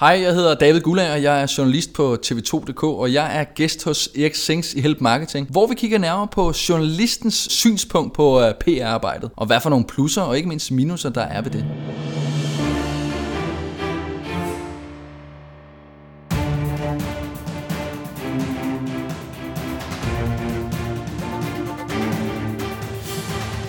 Hej, jeg hedder David Gullager, og jeg er journalist på tv2.dk, og jeg er gæst hos Erik Sings i Help Marketing, hvor vi kigger nærmere på journalistens synspunkt på øh, PR-arbejdet, og hvad for nogle plusser og ikke mindst minuser, der er ved det.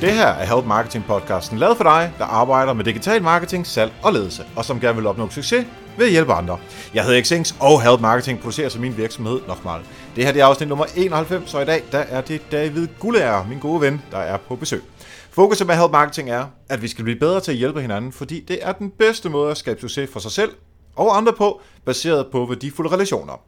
Det her er Help Marketing podcasten, lavet for dig, der arbejder med digital marketing, salg og ledelse, og som gerne vil opnå succes ved at hjælpe andre. Jeg hedder Xings, og Help Marketing producerer som min virksomhed Nokmal. Det her det er afsnit nummer 91, så i dag der er det David Gullager, min gode ven, der er på besøg. Fokuset med Help Marketing er, at vi skal blive bedre til at hjælpe hinanden, fordi det er den bedste måde at skabe succes for sig selv og andre på, baseret på værdifulde relationer.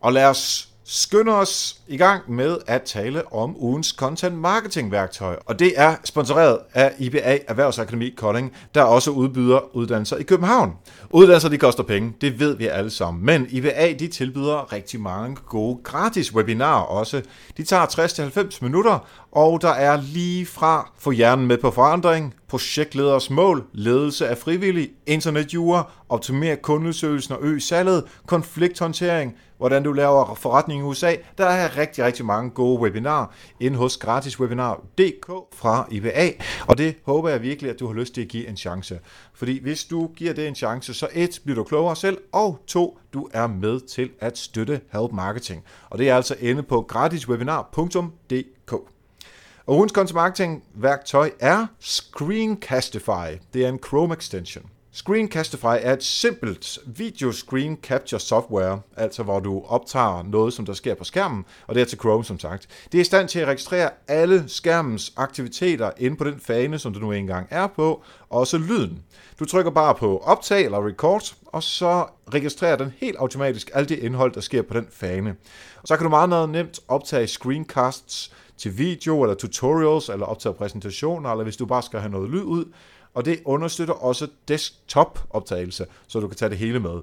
Og lad os skynder os i gang med at tale om ugens content marketing værktøj. Og det er sponsoreret af IBA Erhvervsakademi Kolding, der også udbyder uddannelser i København. Uddannelser de koster penge, det ved vi alle sammen. Men IBA de tilbyder rigtig mange gode gratis webinarer også. De tager 60-90 minutter, og der er lige fra få hjernen med på forandring, projektleders mål, ledelse af frivillig, internetjure, optimere kundeundersøgelsen og øge salget, konflikthåndtering, hvordan du laver forretning i USA. Der er rigtig, rigtig mange gode webinarer inde hos gratiswebinar.dk fra IBA, og det håber jeg virkelig, at du har lyst til at give en chance. Fordi hvis du giver det en chance, så et, bliver du klogere selv, og to, du er med til at støtte Help Marketing. Og det er altså inde på gratiswebinar.dk. Og ugens content marketing værktøj er Screencastify. Det er en Chrome extension. Screencastify er et simpelt video screen capture software, altså hvor du optager noget, som der sker på skærmen, og det er til Chrome som sagt. Det er i stand til at registrere alle skærmens aktiviteter inde på den fane, som du nu engang er på, og også lyden. Du trykker bare på optag eller record, og så registrerer den helt automatisk alt det indhold, der sker på den fane. Og så kan du meget nemt optage screencasts til video eller tutorials, eller optage præsentationer, eller hvis du bare skal have noget lyd ud, og det understøtter også desktop-optagelse, så du kan tage det hele med.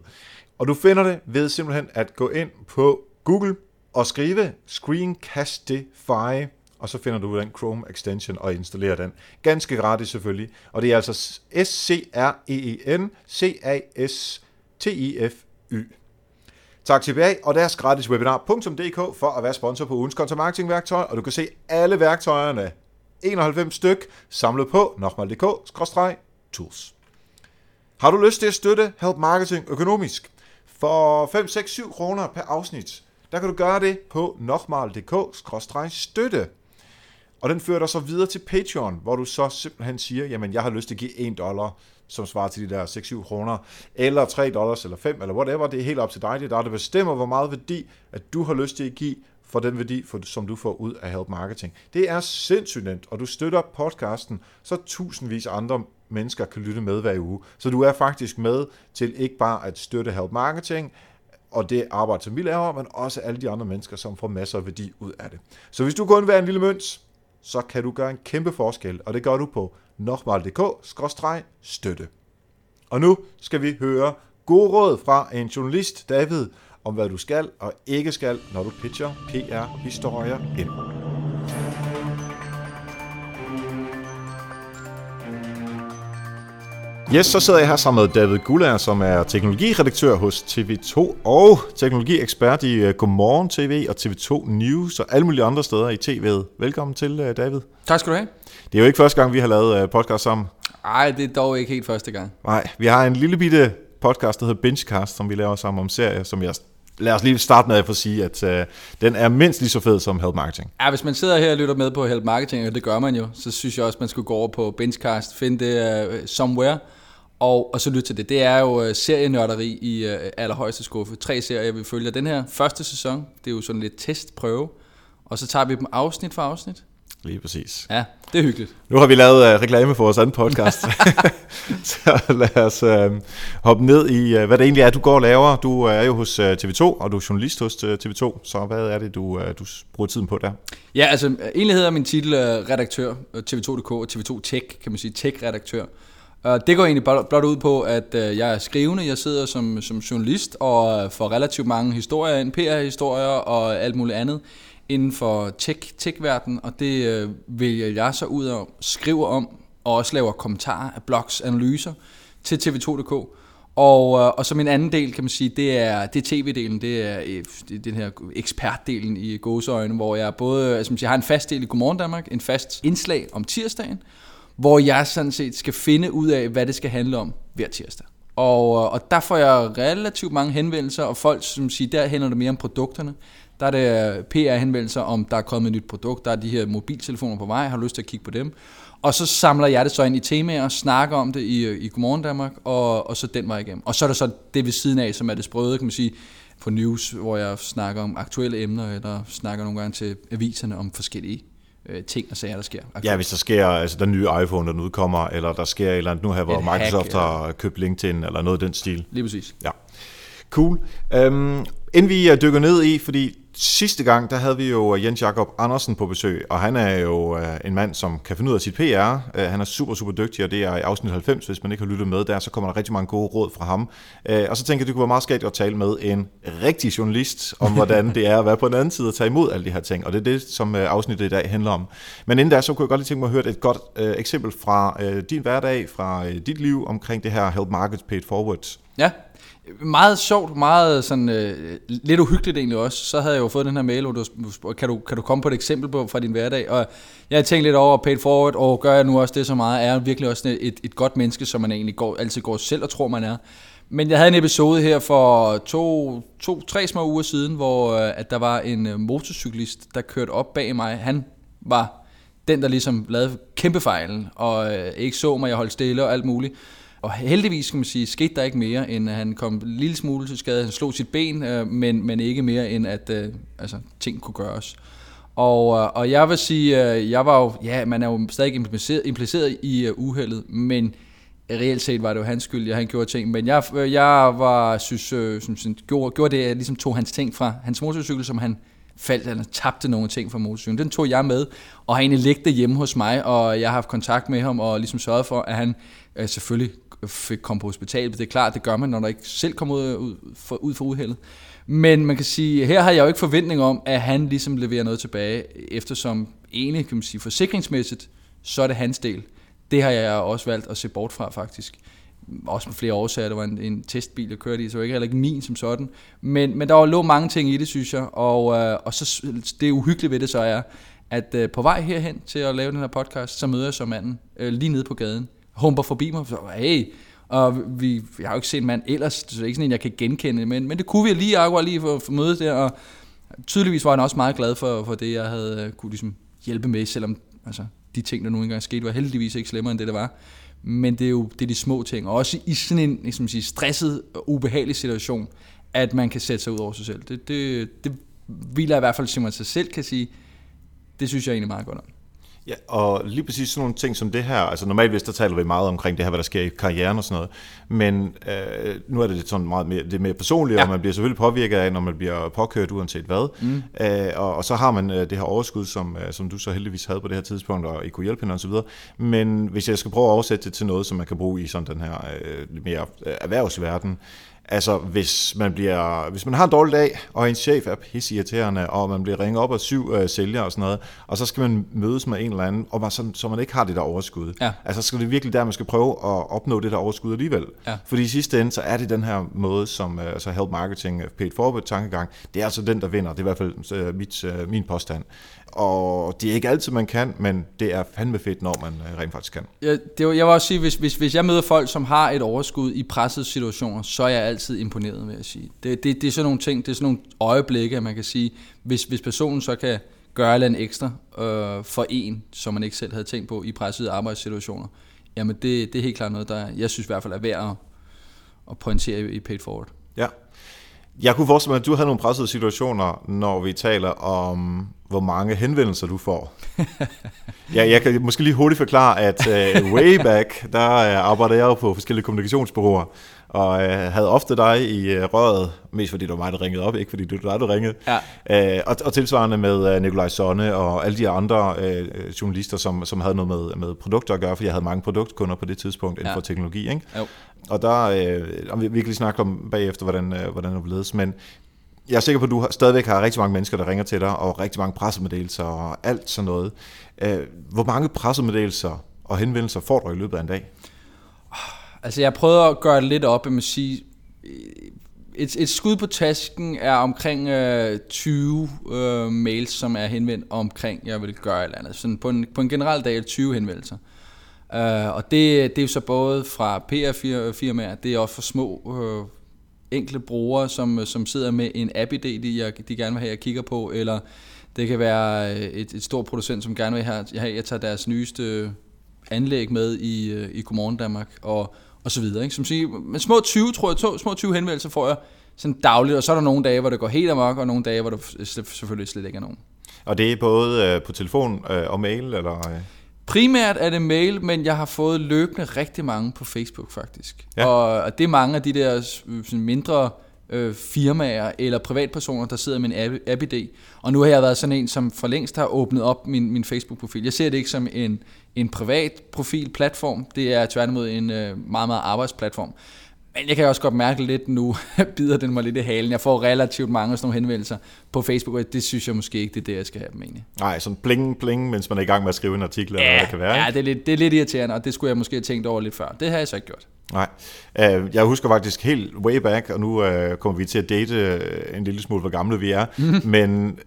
Og du finder det ved simpelthen at gå ind på Google og skrive Screencastify, og så finder du den Chrome extension og installerer den. Ganske gratis selvfølgelig, og det er altså S-C-R-E-E-N-C-A-S-T-I-F-Y. Tak til BA og deres gratis webinar.dk for at være sponsor på ugens kontomarketingværktøj, og du kan se alle værktøjerne 91 styk samlet på nokmal.dk-tools. Har du lyst til at støtte Help Marketing økonomisk? For 5, 6, 7 kroner per afsnit, der kan du gøre det på nokmal.dk-støtte. Og den fører dig så videre til Patreon, hvor du så simpelthen siger, jamen jeg har lyst til at give 1 dollar, som svarer til de der 6-7 kroner, eller 3 dollars, eller 5, eller whatever. Det er helt op til dig. Det er der, der bestemmer, hvor meget værdi, at du har lyst til at give for den værdi, for, som du får ud af Help Marketing. Det er sindssygt nemt, og du støtter podcasten, så tusindvis af andre mennesker kan lytte med hver uge. Så du er faktisk med til ikke bare at støtte Help Marketing, og det arbejde, som vi laver, men også alle de andre mennesker, som får masser af værdi ud af det. Så hvis du kun vil være en lille møns, så kan du gøre en kæmpe forskel, og det gør du på nokmal.dk-støtte. Og nu skal vi høre gode råd fra en journalist, David, om hvad du skal og ikke skal, når du pitcher PR-historier ind. Yes, så sidder jeg her sammen med David Gullager, som er teknologiredaktør hos TV2 og teknologiekspert i uh, Godmorgen TV og TV2 News og alle mulige andre steder i TV'et. Velkommen til, uh, David. Tak skal du have. Det er jo ikke første gang, vi har lavet uh, podcast sammen. Nej, det er dog ikke helt første gang. Nej, vi har en lille bitte podcast, der hedder Benchcast, som vi laver sammen om serier, som jeg lad os lige starte med at få sige, at øh, den er mindst lige så fed som Help Marketing. Ja, hvis man sidder her og lytter med på Help Marketing, og det gør man jo, så synes jeg også, man skulle gå over på Benchcast, finde det uh, somewhere, og, og så lytte til det. Det er jo uh, serienørderi i uh, allerhøjeste skuffe. Tre serier, vi følger. Den her første sæson, det er jo sådan lidt testprøve, og så tager vi dem afsnit for afsnit. Lige præcis. Ja, det er hyggeligt. Nu har vi lavet uh, reklame for vores anden podcast, så lad os uh, hoppe ned i, uh, hvad det egentlig er, du går og laver. Du er jo hos uh, TV2, og du er journalist hos uh, TV2, så hvad er det, du, uh, du bruger tiden på der? Ja, altså egentlig hedder min titel uh, redaktør, TV2.dk og TV2 Tech, kan man sige, tech-redaktør. Uh, det går egentlig blot ud på, at uh, jeg er skrivende, jeg sidder som, som journalist og får relativt mange historier ind, PR-historier og alt muligt andet inden for tech, tech-verden, og det øh, vil jeg så ud og skrive om, og også laver kommentarer af blogs, analyser til tv2.dk. Og, øh, og så min anden del, kan man sige, det er, det er tv-delen, det er øh, det er den her ekspertdelen i gåseøjne, hvor jeg både altså, jeg har en fast del i Godmorgen Danmark, en fast indslag om tirsdagen, hvor jeg sådan set skal finde ud af, hvad det skal handle om hver tirsdag. Og, øh, og der får jeg relativt mange henvendelser, og folk som siger, der handler det mere om produkterne. Der er det PR-henvendelser om, der er kommet et nyt produkt, der er de her mobiltelefoner på vej, har lyst til at kigge på dem. Og så samler jeg det så ind i temaer og snakker om det i, i Godmorgen Danmark, og, og så den vej igennem. Og så er der så det ved siden af, som er det sprøde, kan man sige, på news, hvor jeg snakker om aktuelle emner, eller snakker nogle gange til aviserne om forskellige øh, ting og sager, der sker. Aktuelt. Ja, hvis der sker altså den nye iPhone, der udkommer, eller der sker et eller andet nu her, hvor et Microsoft hack, har købt LinkedIn, eller noget af den stil. Lige præcis. Ja. Cool. Um, inden vi dykker ned i, fordi sidste gang, der havde vi jo øh, Jens Jakob Andersen på besøg, og han er jo øh, en mand, som kan finde ud af sit PR. Øh, han er super, super dygtig, og det er i afsnit 90, hvis man ikke har lyttet med der, så kommer der rigtig mange gode råd fra ham. Uh, og så tænker jeg, det kunne være meget skægt at tale med en rigtig journalist om, hvordan det er at være på den anden side og tage imod alle de her ting, og det er det, som afsnittet i dag handler om. Men inden da, så kunne jeg godt lige tænke mig at høre et godt eksempel fra din hverdag, fra dit liv omkring det her Help Markets Paid Forward. Ja, meget sjovt, meget sådan, øh, lidt uhyggeligt egentlig også. Så havde jeg jo fået den her mail, hvor du, kan, du, kan du komme på et eksempel på fra din hverdag? Og jeg tænkte lidt over paid forward, og gør jeg nu også det så meget? Er jeg virkelig også et, et godt menneske, som man egentlig går, altid går selv og tror, man er? Men jeg havde en episode her for to, to tre små uger siden, hvor øh, at der var en øh, motorcyklist, der kørte op bag mig. Han var den, der ligesom lavede kæmpe fejlen, og øh, ikke så mig, jeg holdt stille og alt muligt. Og heldigvis, kan man sige, skete der ikke mere, end at han kom en lille smule til skade. Han slog sit ben, øh, men, men ikke mere, end at øh, altså, ting kunne gøres. Og, øh, og jeg vil sige, øh, jeg var jo, ja, man er jo stadig impliceret, impliceret i øh, uheldet, men reelt set var det jo hans skyld, at han gjorde ting. Men jeg, øh, jeg var, synes, øh, synes, gjorde, gjorde det, at jeg ligesom tog hans ting fra hans motorcykel, som han faldt han tabte nogle ting fra motorcyklen. Den tog jeg med, og har egentlig ligget hjemme hos mig, og jeg har haft kontakt med ham, og ligesom sørget for, at han øh, selvfølgelig fik kom på hospitalet. Det er klart, det gør man, når der ikke selv kommer ud, ud, for, ud for uheldet. Men man kan sige, her har jeg jo ikke forventning om, at han ligesom leverer noget tilbage, eftersom egentlig, kan man sige, forsikringsmæssigt, så er det hans del. Det har jeg også valgt at se bort fra, faktisk. Også med flere årsager. Det var en, en testbil, jeg kørte i, så det var ikke heller ikke min som sådan. Men, men der var lå mange ting i det, synes jeg. Og, øh, og så det uhyggelige ved det så er, at øh, på vej herhen til at lave den her podcast, så møder jeg så manden øh, lige nede på gaden humper forbi mig, så hey, og vi, jeg har jo ikke set en mand ellers, så det er ikke sådan en, jeg kan genkende, men, men det kunne vi lige akkurat lige for, for der, og tydeligvis var han også meget glad for, for det, jeg havde øh, kunne ligesom hjælpe med, selvom altså, de ting, der nu engang skete, var heldigvis ikke slemmere end det, der var. Men det er jo det er de små ting, og også i sådan en ligesom sige, stresset og ubehagelig situation, at man kan sætte sig ud over sig selv. Det, det, det vil jeg i hvert fald, som man sig selv kan sige, det synes jeg egentlig meget godt om. Ja, og lige præcis sådan nogle ting som det her, altså normalt hvis der taler vi meget omkring det her, hvad der sker i karrieren og sådan noget, men øh, nu er det lidt sådan meget mere, det er mere personligt, ja. og man bliver selvfølgelig påvirket af, når man bliver påkørt uanset hvad, mm. øh, og, og så har man øh, det her overskud, som, øh, som du så heldigvis havde på det her tidspunkt, og I kunne hjælpe hende osv., men hvis jeg skal prøve at oversætte det til noget, som man kan bruge i sådan den her øh, mere øh, erhvervsverden, Altså, hvis man, bliver, hvis man har en dårlig dag, og en chef er pisseirriterende, og man bliver ringet op af syv øh, sælgere og sådan noget, og så skal man mødes med en eller anden, og man, så, så man ikke har det der overskud. Ja. Altså, så skal det virkelig der, man skal prøve at opnå det der overskud alligevel. Ja. Fordi i sidste ende, så er det den her måde, som uh, altså help marketing, paid forward tankegang, det er altså den, der vinder. Det er i hvert fald uh, mit, uh, min påstand. Og det er ikke altid, man kan, men det er fandme fedt, når man uh, rent faktisk kan. Ja, det var, jeg vil også sige, hvis, hvis, hvis jeg møder folk, som har et overskud i pressede situationer, så er jeg altid imponeret, vil jeg sige. Det, det, det er sådan nogle ting, det er sådan nogle øjeblikke, at man kan sige, hvis, hvis personen så kan gøre en ekstra øh, for en, som man ikke selv havde tænkt på i pressede arbejdssituationer, jamen det, det er helt klart noget, der jeg synes i hvert fald er værd at, at pointere i, i paid forward. Ja. Jeg kunne forestille mig, at du havde nogle pressede situationer, når vi taler om, hvor mange henvendelser du får. ja, jeg kan måske lige hurtigt forklare, at uh, way back, der uh, arbejder jeg jo på forskellige kommunikationsbureauer, og øh, havde ofte dig i øh, røret, mest fordi det var mig, der ringede op, ikke fordi det var dig, der ringede. Ja. Øh, og, og tilsvarende med øh, Nikolaj Sonne og alle de andre øh, journalister, som, som havde noget med, med produkter at gøre, fordi jeg havde mange produktkunder på det tidspunkt inden ja. for teknologi. Ikke? Jo. Og der, øh, og vi, vi kan lige snakke om bagefter, hvordan, øh, hvordan det ledes, men jeg er sikker på, at du stadigvæk har rigtig mange mennesker, der ringer til dig, og rigtig mange pressemeddelelser og alt sådan noget. Øh, hvor mange pressemeddelelser og henvendelser får du i løbet af en dag? Altså jeg prøvede at gøre det lidt op, jeg må sige, et, et skud på tasken er omkring øh, 20 øh, mails, som er henvendt omkring, jeg vil gøre et eller andet. Sådan på en, på en generel dag er 20 henvendelser. Øh, og det, det er jo så både fra PR-firmaer, det er også for små øh, enkle brugere, som, som sidder med en app-idé, de, jeg, de gerne vil have, jeg kigger på, eller det kan være øh, et, et stort producent, som gerne vil have, at jeg tager deres nyeste anlæg med i, øh, i Godmorgen Danmark, og, og så videre. Ikke? Som siger, men små 20, tror jeg, to, små 20 henvendelser får jeg sådan dagligt, og så er der nogle dage, hvor det går helt amok, og nogle dage, hvor der selvfølgelig slet ikke er nogen. Og det er både øh, på telefon øh, og mail, eller... Øh? Primært er det mail, men jeg har fået løbende rigtig mange på Facebook faktisk. Ja. Og, og det er mange af de der sådan mindre øh, firmaer eller privatpersoner, der sidder med en app-idé. Og nu har jeg været sådan en, som for længst har åbnet op min, min Facebook-profil. Jeg ser det ikke som en, en privat profil-platform. Det er tværtimod en øh, meget, meget arbejdsplatform. Men jeg kan også godt mærke lidt nu, bider den mig lidt i halen. Jeg får relativt mange sådan nogle henvendelser på Facebook, og det synes jeg måske ikke, det er det, jeg skal have dem egentlig. Nej, sådan bling bling, mens man er i gang med at skrive en artikel, ja, eller hvad det kan være. Ja, det er, lidt, det er lidt irriterende, og det skulle jeg måske have tænkt over lidt før. Det har jeg så ikke gjort. Nej. Uh, jeg husker faktisk helt way back, og nu uh, kommer vi til at date uh, en lille smule, hvor gamle vi er, mm. men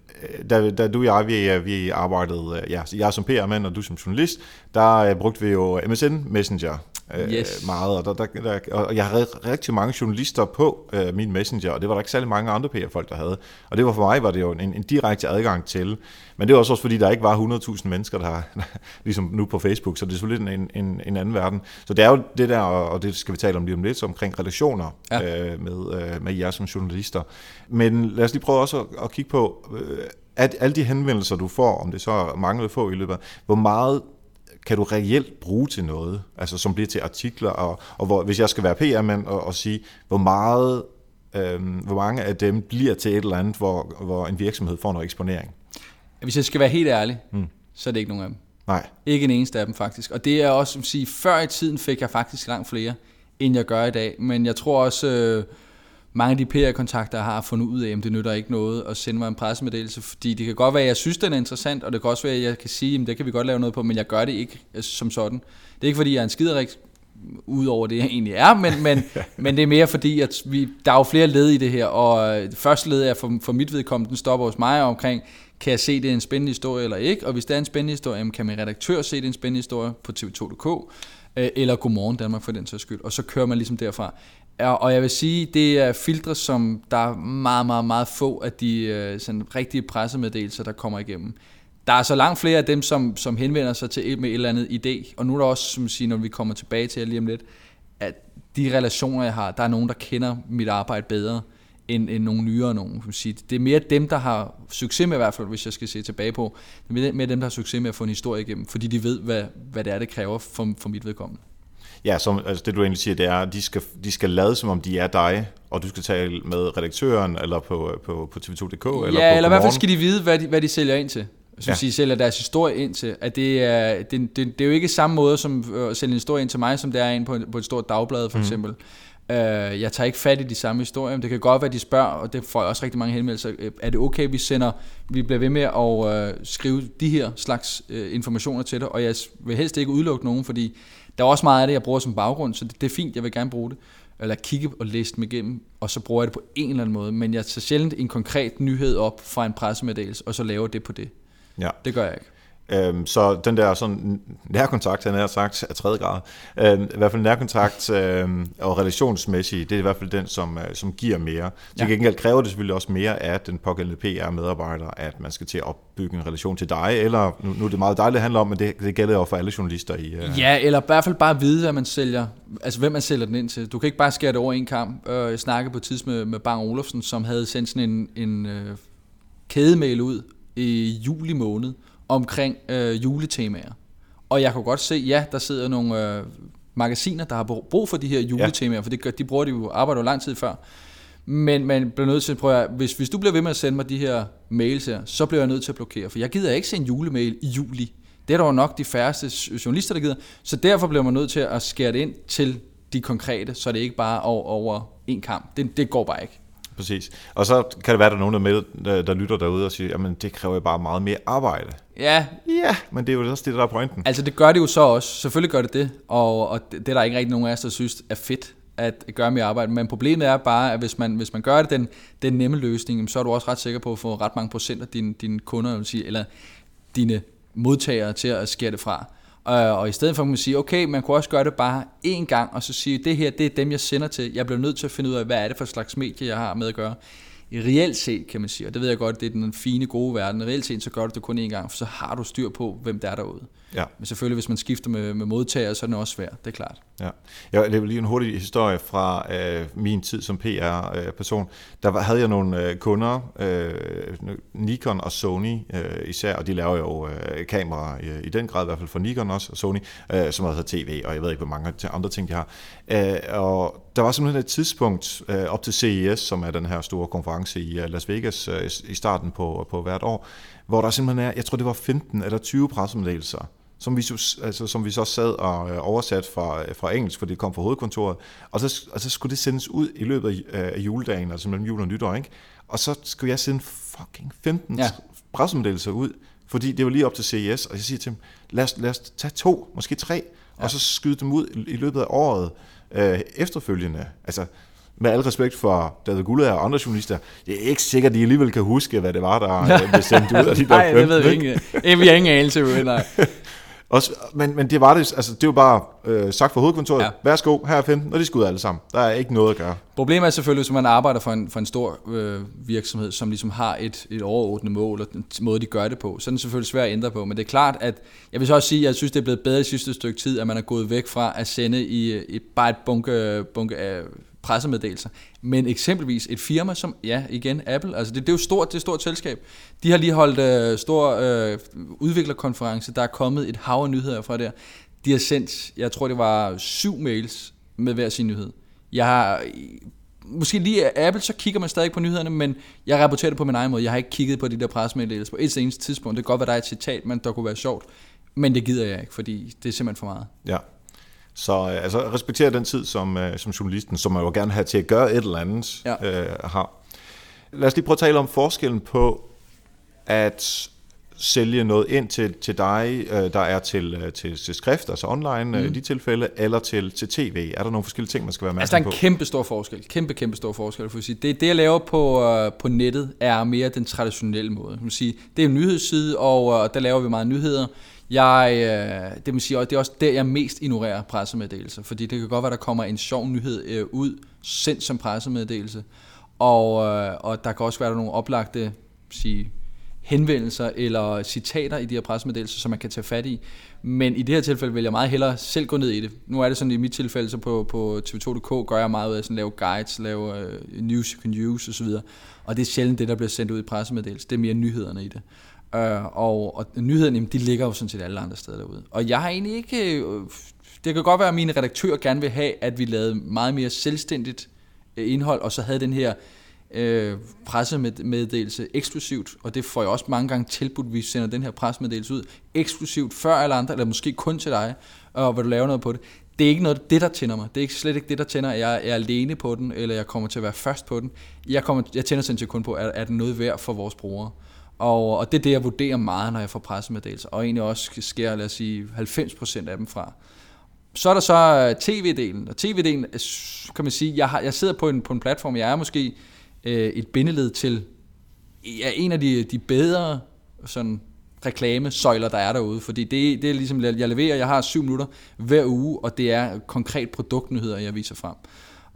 da, da du og jeg, vi, vi arbejdede, ja, jeg som PR-mand, og du som journalist, der brugte vi jo MSN Messenger øh, yes. meget. Og, der, der, der, og jeg havde rigtig mange journalister på øh, min messenger, og det var der ikke særlig mange andre PR-folk, der havde. Og det var for mig var det jo en, en direkte adgang til. Men det var også fordi, der ikke var 100.000 mennesker, der ligesom nu på Facebook, så det er selvfølgelig en, en, en anden verden. Så det er jo det der, og det skal vi tale om lige om lidt, omkring relationer ja. øh, med, øh, med jer som journalister. Men lad os lige prøve også at, at kigge på, øh, at alle de henvendelser, du får, om det så mange få i løbet hvor meget kan du reelt bruge til noget, altså som bliver til artikler, og, og hvor, hvis jeg skal være PR-mand og, og sige, hvor meget, øhm, hvor mange af dem bliver til et eller andet, hvor, hvor en virksomhed får noget eksponering? Hvis jeg skal være helt ærlig, hmm. så er det ikke nogen af dem. Nej. Ikke en eneste af dem faktisk. Og det er også, som sige, før i tiden fik jeg faktisk langt flere, end jeg gør i dag. Men jeg tror også, øh, mange af de PR-kontakter, jeg har fundet ud af, at det nytter ikke noget at sende mig en pressemeddelelse, fordi det kan godt være, at jeg synes, den er interessant, og det kan også være, at jeg kan sige, at det kan vi godt lave noget på, men jeg gør det ikke altså, som sådan. Det er ikke, fordi jeg er en skiderik, over det, jeg egentlig er, men, men, men det er mere fordi, at vi, der er jo flere led i det her, og det første led er for, for mit vedkommende, den stopper hos mig omkring, kan jeg se, det er en spændende historie eller ikke, og hvis det er en spændende historie, kan min redaktør se, det er en spændende historie på tv2.dk, øh, eller Godmorgen Danmark for den sags skyld, og så kører man ligesom derfra. Ja, Og jeg vil sige, det er filtre, som der er meget, meget, meget få af de øh, sådan rigtige pressemeddelelser, der kommer igennem. Der er så langt flere af dem, som, som henvender sig til med et eller andet idé. Og nu er der også, som siger, når vi kommer tilbage til lige om lidt, at de relationer, jeg har, der er nogen, der kender mit arbejde bedre end, end nogle nyere nogen. Som sige. Det er mere dem, der har succes med i hvert fald, hvis jeg skal se tilbage på. Det er mere dem, der har succes med at få en historie igennem, fordi de ved, hvad, hvad det er, det kræver for, for mit vedkommende. Ja, som, altså det du egentlig siger, det er, at de skal, de skal lade som om de er dig, og du skal tale med redaktøren, eller på, på, på TV2.dk, eller Ja, på eller i hvert fald skal de vide, hvad de, hvad de sælger ind til. Så ja. de sælger deres historie ind til. At det, er, det, det, det er jo ikke samme måde som at sælge en historie ind til mig, som det er ind på, på et stort dagblad for mm. eksempel. Uh, jeg tager ikke fat i de samme historier, men det kan godt være, at de spørger, og det får jeg også rigtig mange henvendelser. Er det okay, vi sender, vi bliver ved med at uh, skrive de her slags uh, informationer til dig, og jeg vil helst ikke udelukke nogen, fordi der er også meget af det, jeg bruger som baggrund, så det, det er fint, jeg vil gerne bruge det. Eller kigge og læse dem igennem, og så bruger jeg det på en eller anden måde. Men jeg tager sjældent en konkret nyhed op fra en pressemeddelelse, og så laver det på det. Ja. Det gør jeg ikke. Øhm, så den der sådan nærkontakt, han har sagt, er tredje grad. Øhm, I hvert fald nærkontakt øhm, og relationsmæssigt, det er i hvert fald den, som, øh, som giver mere. Til ja. gengæld kræver det selvfølgelig også mere af den pågældende PR-medarbejder, at man skal til at opbygge en relation til dig, eller nu, nu er det meget dejligt, det handler om, men det, det gælder jo for alle journalister. i. Øh... Ja, eller i hvert fald bare vide, hvad man sælger, altså hvem man sælger den ind til. Du kan ikke bare skære det over en kamp. Øh, jeg snakkede på et tidspunkt med, med Bang Olufsen, som havde sendt sådan en, en øh, kædemail ud i juli måned, omkring øh, juletemaer. Og jeg kunne godt se, ja, der sidder nogle øh, magasiner, der har brug for de her juletemaer, ja. for det, de bruger de jo, arbejder jo lang tid før. Men man bliver nødt til at prøve hvis, hvis du bliver ved med at sende mig de her mails her, så bliver jeg nødt til at blokere, for jeg gider ikke sende julemail i juli. Det er der jo nok de færreste journalister, der gider. Så derfor bliver man nødt til at skære det ind til de konkrete, så det ikke bare over, over en kamp. Det, det går bare ikke. Præcis. Og så kan det være, at der er nogen, der, med, der, lytter derude og siger, jamen det kræver bare meget mere arbejde. Ja. Ja, men det er jo også det, der er pointen. Altså det gør det jo så også. Selvfølgelig gør det det. Og, og det, det er der ikke rigtig nogen af os, der synes er fedt at gøre mere arbejde. Men problemet er bare, at hvis man, hvis man gør det den, den nemme løsning, så er du også ret sikker på at få ret mange procent af dine, dine kunder, vil sige, eller dine modtagere til at skære det fra. Og, og i stedet for at man sige, okay, man kunne også gøre det bare én gang, og så sige, det her, det er dem, jeg sender til. Jeg bliver nødt til at finde ud af, hvad er det for slags medie, jeg har med at gøre. I reelt set, kan man sige, og det ved jeg godt, det er den fine, gode verden. I reelt set, så gør du det kun én gang, for så har du styr på, hvem der er derude. Ja. Men selvfølgelig, hvis man skifter med, med modtager, så er det også svært, det er klart. Ja. Jeg vil lige en hurtig historie fra øh, min tid som PR-person. Der var, havde jeg nogle øh, kunder, øh, Nikon og Sony øh, især, og de laver jo øh, kameraer i, i den grad, i hvert fald for Nikon også, og Sony, øh, som også har tv, og jeg ved ikke, hvor mange andre ting de har. Øh, og der var simpelthen et tidspunkt øh, op til CES, som er den her store konference i uh, Las Vegas øh, i starten på, på hvert år, hvor der simpelthen er, jeg tror det var 15 eller 20 pressemeddelelser, som vi, altså, som vi så sad og øh, oversat fra, fra engelsk, fordi det kom fra hovedkontoret, og så, og så skulle det sendes ud i løbet af, af juledagen, altså mellem jul og nytår, ikke? Og så skulle jeg sende fucking 15 ja. pressemeddelelser ud, fordi det var lige op til CES, og jeg siger til dem, lad os, lad os tage to, måske tre, ja. og så skyde dem ud i, i løbet af året øh, efterfølgende. Altså, med al respekt for David Gullet og andre journalister, det er ikke sikkert, at de alligevel kan huske, hvad det var, der blev sendt ud af de der Nej, det ved vi ikke. Vi har ingen anelse, nej. Også, men, men det var det, altså det var bare øh, sagt fra hovedkontoret, ja. værsgo, her er 15, og de skal ud alle sammen. Der er ikke noget at gøre. Problemet er selvfølgelig, hvis man arbejder for en, for en stor øh, virksomhed, som ligesom har et, et overordnet mål, og den måde, de gør det på, så er det selvfølgelig svært at ændre på. Men det er klart, at jeg vil så også sige, at jeg synes, det er blevet bedre i sidste stykke tid, at man er gået væk fra at sende i, i bare et bunke, bunke af pressemeddelelser. Men eksempelvis et firma som, ja, igen, Apple, altså det, det er jo stort, det er et stort selskab. De har lige holdt øh, stor øh, udviklerkonference, der er kommet et hav af nyheder fra der. De har sendt, jeg tror det var syv mails med hver sin nyhed. Jeg har, måske lige Apple, så kigger man stadig på nyhederne, men jeg rapporterer det på min egen måde. Jeg har ikke kigget på de der pressemeddelelser på et eneste tidspunkt. Det kan godt være, der er et citat, men der kunne være sjovt. Men det gider jeg ikke, fordi det er simpelthen for meget. Ja, så øh, altså, respektere den tid, som, øh, som journalisten, som man jo gerne have til at gøre et eller andet, ja. øh, har. Lad os lige prøve at tale om forskellen på at sælge noget ind til, til dig, øh, der er til, øh, til, til skrift, altså online mm. i de tilfælde, eller til, til tv? Er der nogle forskellige ting, man skal være opmærksom på? Altså, der er en kæmpe stor forskel. Kæmpe, kæmpe stor forskel, for sige. Det, det jeg laver på, på nettet, er mere den traditionelle måde. Man sige, det er en nyhedsside, og uh, der laver vi meget nyheder. Jeg, øh, det, vil sige, det er også der, jeg mest ignorerer pressemeddelelser, fordi det kan godt være, der kommer en sjov nyhed øh, ud, sendt som pressemeddelelse, og, øh, og der kan også være der nogle oplagte sige, henvendelser eller citater i de her pressemeddelelser, som man kan tage fat i. Men i det her tilfælde vil jeg meget hellere selv gå ned i det. Nu er det sådan i mit tilfælde, så på, på tv2.dk gør jeg meget ud af at lave guides, lave uh, news you can use osv. Og det er sjældent det, der bliver sendt ud i pressemeddelelser. Det er mere nyhederne i det. Øh, og, og nyhederne, de ligger jo sådan set alle andre steder derude. Og jeg har egentlig ikke... Øh, det kan godt være, at mine redaktører gerne vil have, at vi lavede meget mere selvstændigt øh, indhold, og så havde den her øh, pressemeddelelse eksklusivt, og det får jeg også mange gange tilbudt, vi sender den her pressemeddelelse ud, eksklusivt før alle andre, eller måske kun til dig, og vil du lave noget på det. Det er ikke noget det, der tænder mig. Det er ikke slet ikke det, der tænder, at jeg er alene på den, eller jeg kommer til at være først på den. Jeg, kommer, jeg tænder sådan set kun på, er, at den noget værd for vores brugere? Og, og det er det, jeg vurderer meget, når jeg får pressemeddelelser, og egentlig også sker, lad os sige, 90% af dem fra. Så er der så øh, tv-delen, og tv-delen, øh, kan man sige, jeg, har, jeg sidder på en, på en platform, jeg er måske øh, et bindeled til ja, en af de, de bedre sådan, reklamesøjler, der er derude, fordi det, det er ligesom, jeg leverer, jeg har syv minutter hver uge, og det er konkret produktnyheder, jeg viser frem.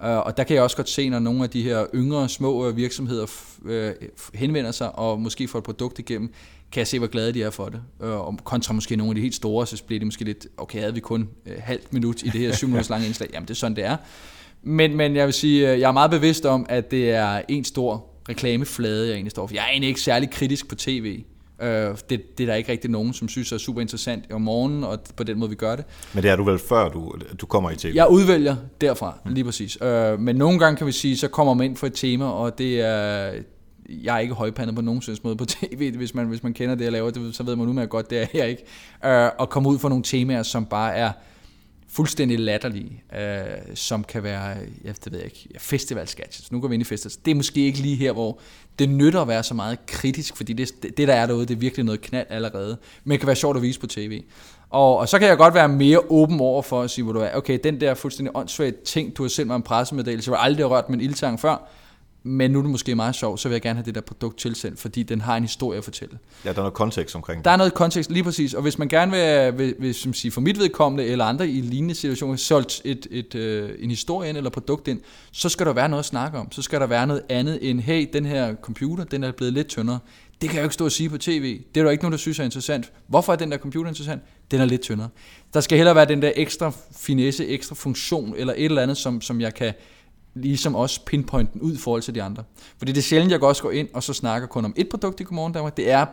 Øh, og der kan jeg også godt se, når nogle af de her yngre, små øh, virksomheder øh, henvender sig og måske får et produkt igennem, kan jeg se, hvor glade de er for det. Og kontra måske nogle af de helt store, så bliver det måske lidt, okay, havde vi kun halvt minut i det her syv minutters lange indslag? Jamen, det er sådan, det er. Men, men jeg vil sige, jeg er meget bevidst om, at det er en stor reklameflade, jeg egentlig står for. Jeg er egentlig ikke særlig kritisk på tv. Øh, det, det er der ikke rigtig nogen, som synes er super interessant om morgenen, og på den måde, vi gør det. Men det er du vel før, du, du kommer i tv? Jeg udvælger derfra, mm. lige præcis. Øh, men nogle gange kan vi sige, så kommer man ind for et tema, og det er... Jeg er ikke højpandet på nogen måde på tv, hvis man, hvis man kender det, jeg laver, det, så ved man udmærket godt, det er jeg ikke. Øh, og komme ud for nogle temaer, som bare er fuldstændig latterlige, øh, som kan være, jeg det ved jeg ikke, festival sketches. Nu går vi ind i festivals. Det er måske ikke lige her, hvor det nytter at være så meget kritisk, fordi det, det der er derude, det er virkelig noget knald allerede. Men det kan være sjovt at vise på tv. Og, og så kan jeg godt være mere åben over for at sige, hvor du er, okay, den der fuldstændig åndssvagt ting, du har sendt mig en pressemeddelelse, jeg har aldrig rørt min ildtang før, men nu er det måske meget sjovt, så vil jeg gerne have det der produkt tilsendt, fordi den har en historie at fortælle. Ja, der er noget kontekst omkring det. Der er noget kontekst, lige præcis. Og hvis man gerne vil, vil, vil som siger, for mit vedkommende eller andre i lignende situationer, solgt et, et, øh, en historie ind eller produkt ind, så skal der være noget at snakke om. Så skal der være noget andet end, hey, den her computer, den er blevet lidt tyndere. Det kan jeg jo ikke stå og sige på tv. Det er der ikke nogen, der synes er interessant. Hvorfor er den der computer interessant? Den er lidt tyndere. Der skal heller være den der ekstra finesse, ekstra funktion eller et eller andet, som, som jeg kan ligesom også pinpointen ud i forhold til de andre. Fordi det er sjældent, jeg også går ind og så snakker kun om et produkt i Godmorgen Danmark. Det er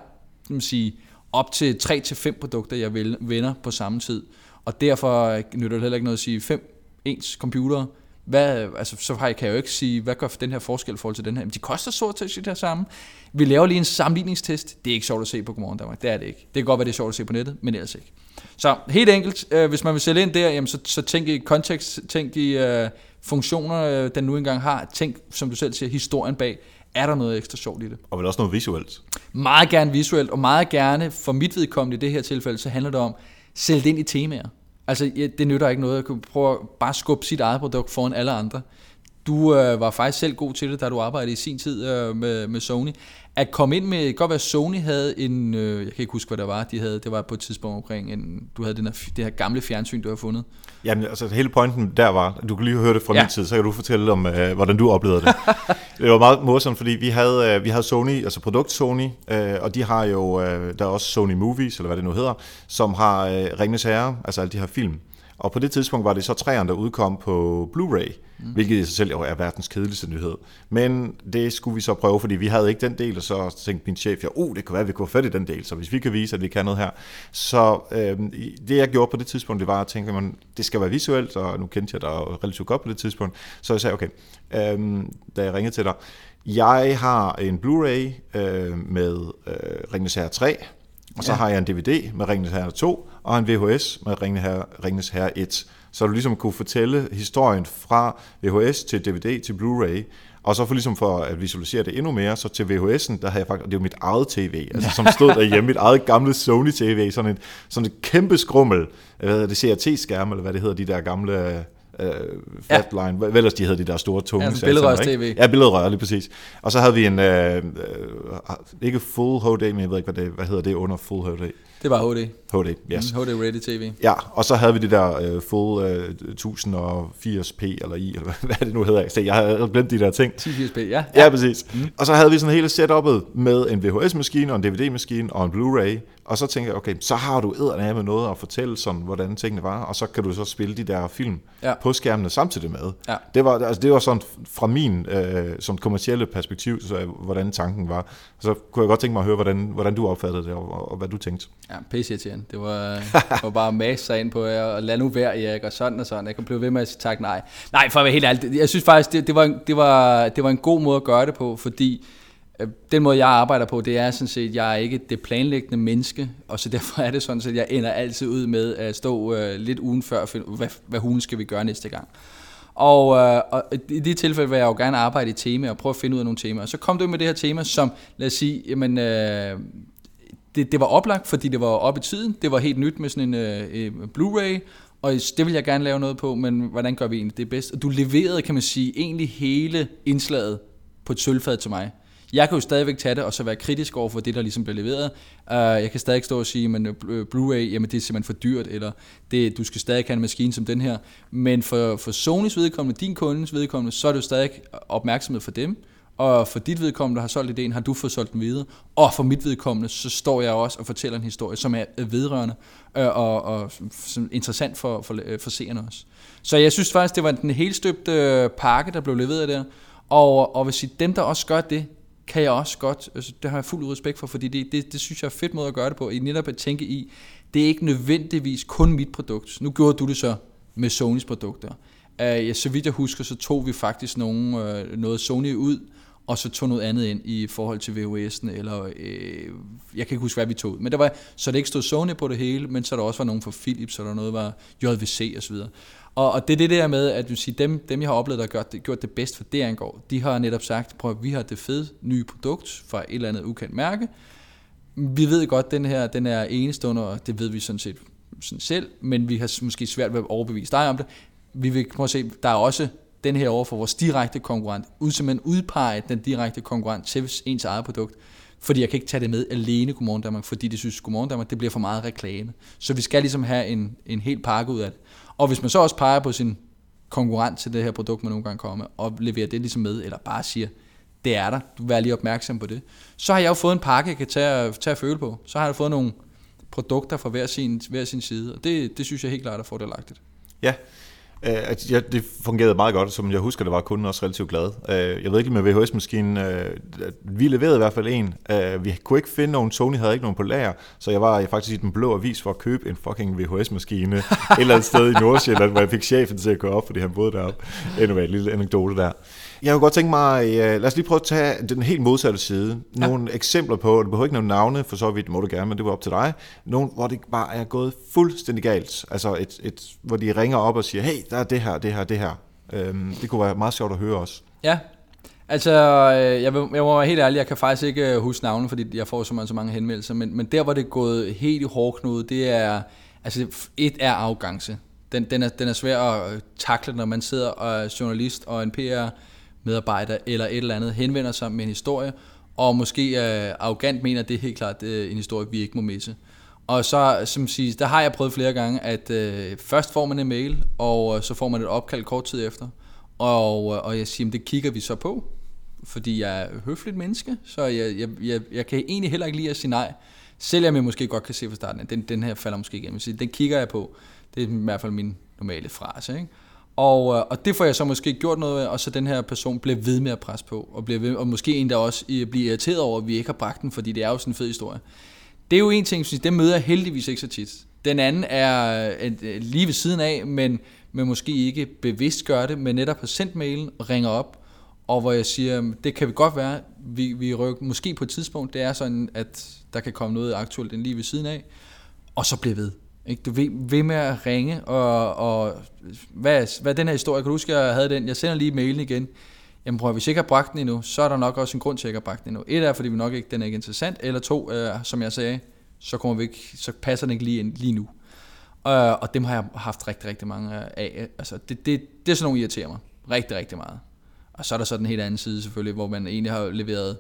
man sige, op til 3-5 produkter, jeg vender på samme tid. Og derfor nytter det heller ikke noget at sige fem ens computere. Hvad, altså, så kan jeg jo ikke sige, hvad gør den her forskel i forhold til den her? Men de koster så til det her samme. Vi laver lige en sammenligningstest. Det er ikke sjovt at se på Godmorgen Danmark. Det er det ikke. Det kan godt være, det er sjovt at se på nettet, men ellers ikke. Så helt enkelt, øh, hvis man vil sælge ind der, jamen, så, så tænk i kontekst, tænk i øh, funktioner, øh, den nu engang har. Tænk, som du selv siger, historien bag. Er der noget ekstra sjovt i det? Og vel også noget visuelt? Meget gerne visuelt, og meget gerne, for mit vedkommende i det her tilfælde, så handler det om, sælge det ind i temaer. Altså, det nytter ikke noget at kunne prøve at bare skubbe sit eget produkt foran alle andre. Du øh, var faktisk selv god til det, da du arbejdede i sin tid øh, med, med Sony. At komme ind med, godt være Sony havde en, øh, jeg kan ikke huske, hvad det var, de havde, det var på et tidspunkt omkring, en, du havde den her, det her gamle fjernsyn, du har fundet. Jamen, altså hele pointen der var, du kan lige høre det fra ja. min tid, så kan du fortælle om, øh, hvordan du oplevede det. det var meget morsomt, fordi vi havde, øh, vi havde Sony, altså produkt Sony, øh, og de har jo, øh, der er også Sony Movies, eller hvad det nu hedder, som har øh, Ringnes Herre, altså alle de her film. Og på det tidspunkt var det så træerne, der udkom på Blu-ray, mm. hvilket i sig selv jo er verdens kedeligste nyhed. Men det skulle vi så prøve, fordi vi havde ikke den del, og så tænkte min chef, ja, uh, det kunne være, at vi kunne få fat i den del, så hvis vi kan vise, at vi kan noget her. Så øh, det jeg gjorde på det tidspunkt, det var at tænke, at det skal være visuelt, og nu kendte jeg dig relativt godt på det tidspunkt, så jeg sagde, okay, øh, da jeg ringede til dig, jeg har en Blu-ray øh, med øh, Ringnes Herre 3, og så ja. har jeg en DVD med Ringnes Herre 2, og en VHS med Ringnes Herre, Ringnes Herre 1. Så du ligesom kunne fortælle historien fra VHS til DVD til Blu-ray, og så for ligesom for at visualisere det endnu mere, så til VHS'en, der havde jeg faktisk, det var mit eget tv, altså som stod derhjemme, mit eget gamle Sony TV, sådan et, sådan et kæmpe skrummel, hvad hedder det, CRT-skærm, eller hvad det hedder, de der gamle øh, flatline, ja. hvad ellers de havde de der store tunge. Ja, billedrørs tv. Ja, billedrør, lige præcis. Og så havde vi en, øh, øh, ikke full HD, men jeg ved ikke, hvad, det, hvad hedder det under full HD. Det var HD. HD, yes. HD Ready TV. Ja, og så havde vi det der uh, full uh, 1080p eller i, eller hvad det nu hedder. Så jeg har glemt de der ting. 1080p, ja. Ja, ja præcis. Mm. Og så havde vi sådan hele setup'et med en VHS-maskine og en DVD-maskine og en Blu-ray. Og så tænkte jeg, okay, så har du med noget at fortælle sådan, hvordan tingene var, og så kan du så spille de der film ja. på skærmene samtidig med. Ja. Det, var, altså, det var sådan fra min øh, som kommercielle perspektiv, så, hvordan tanken var. Så kunne jeg godt tænke mig at høre, hvordan, hvordan du opfattede det, og, og, og hvad du tænkte. Ja, pisse Det var, var bare masse sig ind på, og lad nu være, Erik, og sådan og sådan. Jeg kan blive ved med at sige tak nej. Nej, for at være helt ærlig, jeg synes faktisk, det, det, var, det, var, det var en god måde at gøre det på, fordi øh, Øh, den måde, jeg arbejder på, det er sådan set, jeg er ikke det planlæggende menneske, og så derfor er det sådan set, jeg ender altid ud med at stå øh, lidt ugen før, hvad, hvad hulen skal vi gøre næste gang. Og, øh, og i det tilfælde vil jeg jo gerne arbejde i tema og prøve at finde ud af nogle temaer. Så kom du med det her tema, som, lad os sige, jamen, det, det var oplagt, fordi det var op i tiden. Det var helt nyt med sådan en uh, Blu-ray, og det vil jeg gerne lave noget på, men hvordan gør vi egentlig det bedst? Og du leverede, kan man sige, egentlig hele indslaget på et sølvfad til mig. Jeg kan jo stadigvæk tage det, og så være kritisk over for det, der ligesom bliver leveret. Uh, jeg kan stadig stå og sige, men øh, Blu-ray, jamen det er simpelthen for dyrt, eller det, du skal stadig have en maskine som den her. Men for, for Sonys vedkommende, din kundes vedkommende, så er det jo stadig opmærksomhed for dem og for dit vedkommende, der har solgt ideen, har du fået solgt den videre. Og for mit vedkommende, så står jeg også og fortæller en historie, som er vedrørende øh, og, og som interessant for, for, øh, for seerne også. Så jeg synes faktisk, det var den helt støbte pakke, der blev leveret der. Og, og hvis I, dem, der også gør det, kan jeg også godt, altså, det har jeg fuld respekt for, fordi det, det, det synes jeg er fedt måde at gøre det på, i netop at tænke i, det er ikke nødvendigvis kun mit produkt. Nu gjorde du det så med Sonys produkter. Uh, ja, så vidt jeg husker, så tog vi faktisk nogen, uh, noget Sony ud, og så tog noget andet ind i forhold til VHS'en, eller øh, jeg kan ikke huske, hvad vi tog. Men der var, så det ikke stod Sony på det hele, men så der også var nogen fra Philips, så der noget var JVC og så videre. Og, og det er det der med, at du siger, dem, dem jeg har oplevet, der har gjort det, gjort det bedst for det angår, de har netop sagt, prøv at vi har det fede nye produkt fra et eller andet ukendt mærke. Vi ved godt, at den her den er enestående, og det ved vi sådan set sådan selv, men vi har måske svært ved at overbevise dig om det. Vi vil prøve at se, der er også den her over for vores direkte konkurrent, ud simpelthen udpege den direkte konkurrent til ens eget produkt, fordi jeg kan ikke tage det med alene Godmorgen Danmark, fordi de synes, Godmorgen Danmark, det bliver for meget reklame. Så vi skal ligesom have en, en helt pakke ud af det. Og hvis man så også peger på sin konkurrent til det her produkt, man nogle gange kommer med, og leverer det ligesom med, eller bare siger, det er der, du vær lige opmærksom på det, så har jeg jo fået en pakke, jeg kan tage, tage at føle på. Så har jeg fået nogle produkter fra hver sin, hver sin side, og det, det synes jeg helt klart er fordelagtigt. Ja, Øh, uh, ja, det fungerede meget godt, som jeg husker, det var kunden også relativt glad. Uh, jeg ved ikke med VHS-maskinen, uh, øh, vi leverede i hvert fald en. Uh, vi kunne ikke finde nogen, Sony havde ikke nogen på lager, så jeg var faktisk i den blå avis for at købe en fucking VHS-maskine et eller andet sted i Nordsjælland, hvor jeg fik chefen til at gå op, fordi han boede deroppe. Endnu en lille anekdote der. Jeg kunne godt tænke mig, uh, lad os lige prøve at tage den helt modsatte side. Nogle ja. eksempler på, du behøver ikke nævne navne, for så vidt må du gerne, men det var op til dig. Nogle, hvor det bare er gået fuldstændig galt. Altså, et, et, hvor de ringer op og siger, hey, der er det her, det her, det her. Øhm, det kunne være meget sjovt at høre også. Ja, altså, øh, jeg, vil, jeg må være helt ærlig, jeg kan faktisk ikke øh, huske navne, fordi jeg får så mange, så mange henvendelser, men, men der, hvor det er gået helt i hårdknude, det er, altså et er afgangse. Den, den, er, den er svær at takle, når man sidder og er journalist og en PR medarbejder eller et eller andet henvender sig med en historie, og måske er arrogant mener, at det er helt klart øh, en historie, vi ikke må misse. Og så, som siges, der har jeg prøvet flere gange, at øh, først får man en mail, og øh, så får man et opkald kort tid efter. Og, øh, og jeg siger, det kigger vi så på, fordi jeg er høfligt menneske, så jeg, jeg, jeg, jeg kan egentlig heller ikke lide at sige nej. Selvom jeg måske godt kan se fra starten, at den, den her falder måske igennem. Så den kigger jeg på. Det er i hvert fald min normale frase. Ikke? Og, øh, og det får jeg så måske gjort noget af, og så den her person bliver ved med at presse på, og, bliver ved, og måske endda også øh, bliver irriteret over, at vi ikke har bragt den, fordi det er jo sådan en fed historie. Det er jo en ting, synes det møder jeg heldigvis ikke så tit. Den anden er øh, øh, lige ved siden af, men, men måske ikke bevidst gør det, men netop har sendt mailen og ringer op, og hvor jeg siger, det kan vi godt være, vi, vi rykker måske på et tidspunkt, det er sådan, at der kan komme noget aktuelt end lige ved siden af, og så bliver ved. Ikke? Du ved, ved med at ringe, og, og hvad, hvad er den her historie? Kan du huske, at jeg havde den? Jeg sender lige mailen igen. Jamen prøv, hvis jeg ikke har bragt den endnu, så er der nok også en grund til, at jeg ikke har bragt den endnu. Et er, fordi vi nok ikke, den er ikke interessant, eller to, øh, som jeg sagde, så, kommer vi ikke, så passer den ikke lige ind lige nu. Øh, og dem har jeg haft rigtig, rigtig mange af. Altså, det, det, det er sådan nogle, irriterer mig rigtig, rigtig meget. Og så er der så den helt anden side selvfølgelig, hvor man egentlig har leveret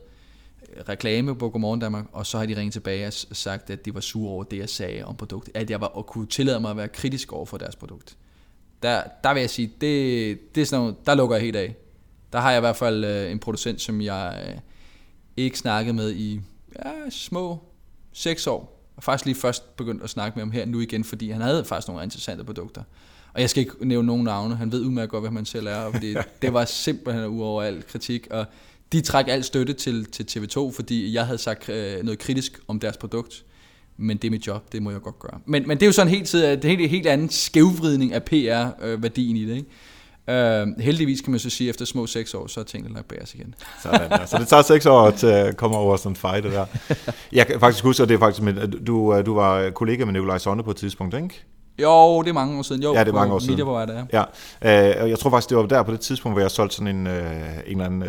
reklame på Godmorgen Danmark, og så har de ringet tilbage og sagt, at de var sure over det, jeg sagde om produktet. At jeg var, og kunne tillade mig at være kritisk over for deres produkt. Der, der vil jeg sige, det, det er sådan noget, der lukker jeg helt af. Der har jeg i hvert fald øh, en producent, som jeg øh, ikke snakkede med i ja, små seks år. Og faktisk lige først begyndt at snakke med ham her nu igen, fordi han havde faktisk nogle interessante produkter. Og jeg skal ikke nævne nogen navne, han ved udmærket godt, hvad man selv er, fordi det var simpelthen uover al kritik, og de trak al støtte til, til TV2, fordi jeg havde sagt øh, noget kritisk om deres produkt. Men det er mit job, det må jeg godt gøre. Men, men det er jo sådan helt, øh, det er helt, helt anden skævvridning af PR-værdien øh, i det. Ikke? Øh, heldigvis kan man så sige, at efter små seks år, så er tingene lagt bag os igen. Sådan, ja. Så det tager seks år at uh, komme over sådan en fight der. Jeg kan faktisk huske, at det er faktisk, med, du, du var kollega med Nikolaj Sonne på et tidspunkt, ikke? Jo, det er mange år siden. Jo, ja, det er mange år siden. Media, hvor er det, ja. ja. Uh, jeg tror faktisk, det var der på det tidspunkt, hvor jeg solgte sådan en, uh, en eller anden... Uh,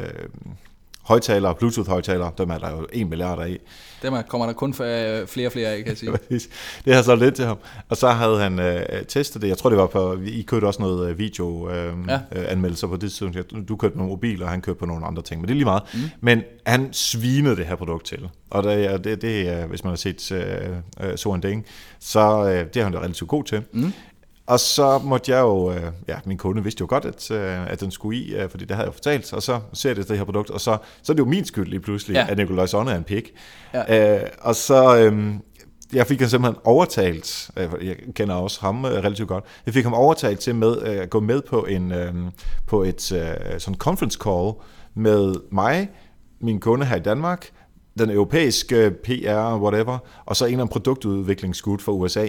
højtalere, Bluetooth-højtalere, dem er der jo en milliard af. Dem er, kommer der kun flere og flere af, kan jeg sige. det har så lidt til ham. Og så havde han øh, testet det. Jeg tror, det var på, I kørte også noget øh, video øh, ja. øh, på det tidspunkt. Du kørte nogle mobiler, og han kørte på nogle andre ting. Men det er lige meget. Mm. Men han svinede det her produkt til. Og det, det, det hvis man har set uh, uh, So Ding, så uh, det er han da relativt god til. Mm. Og så måtte jeg jo, øh, ja, min kunde vidste jo godt, at, øh, at den skulle i, øh, fordi det havde jeg fortalt, og så ser det det her produkt, og så, så er det jo min skyld lige pludselig, ja. at Nikolaj Sonne er en pik. Ja. Øh, og så, øh, jeg fik han simpelthen overtalt, jeg kender også ham relativt godt, jeg fik ham overtalt til med, at gå med på, en, på et sådan conference call med mig, min kunde her i Danmark, den europæiske PR, whatever, og så en af produktudviklingsgud for USA.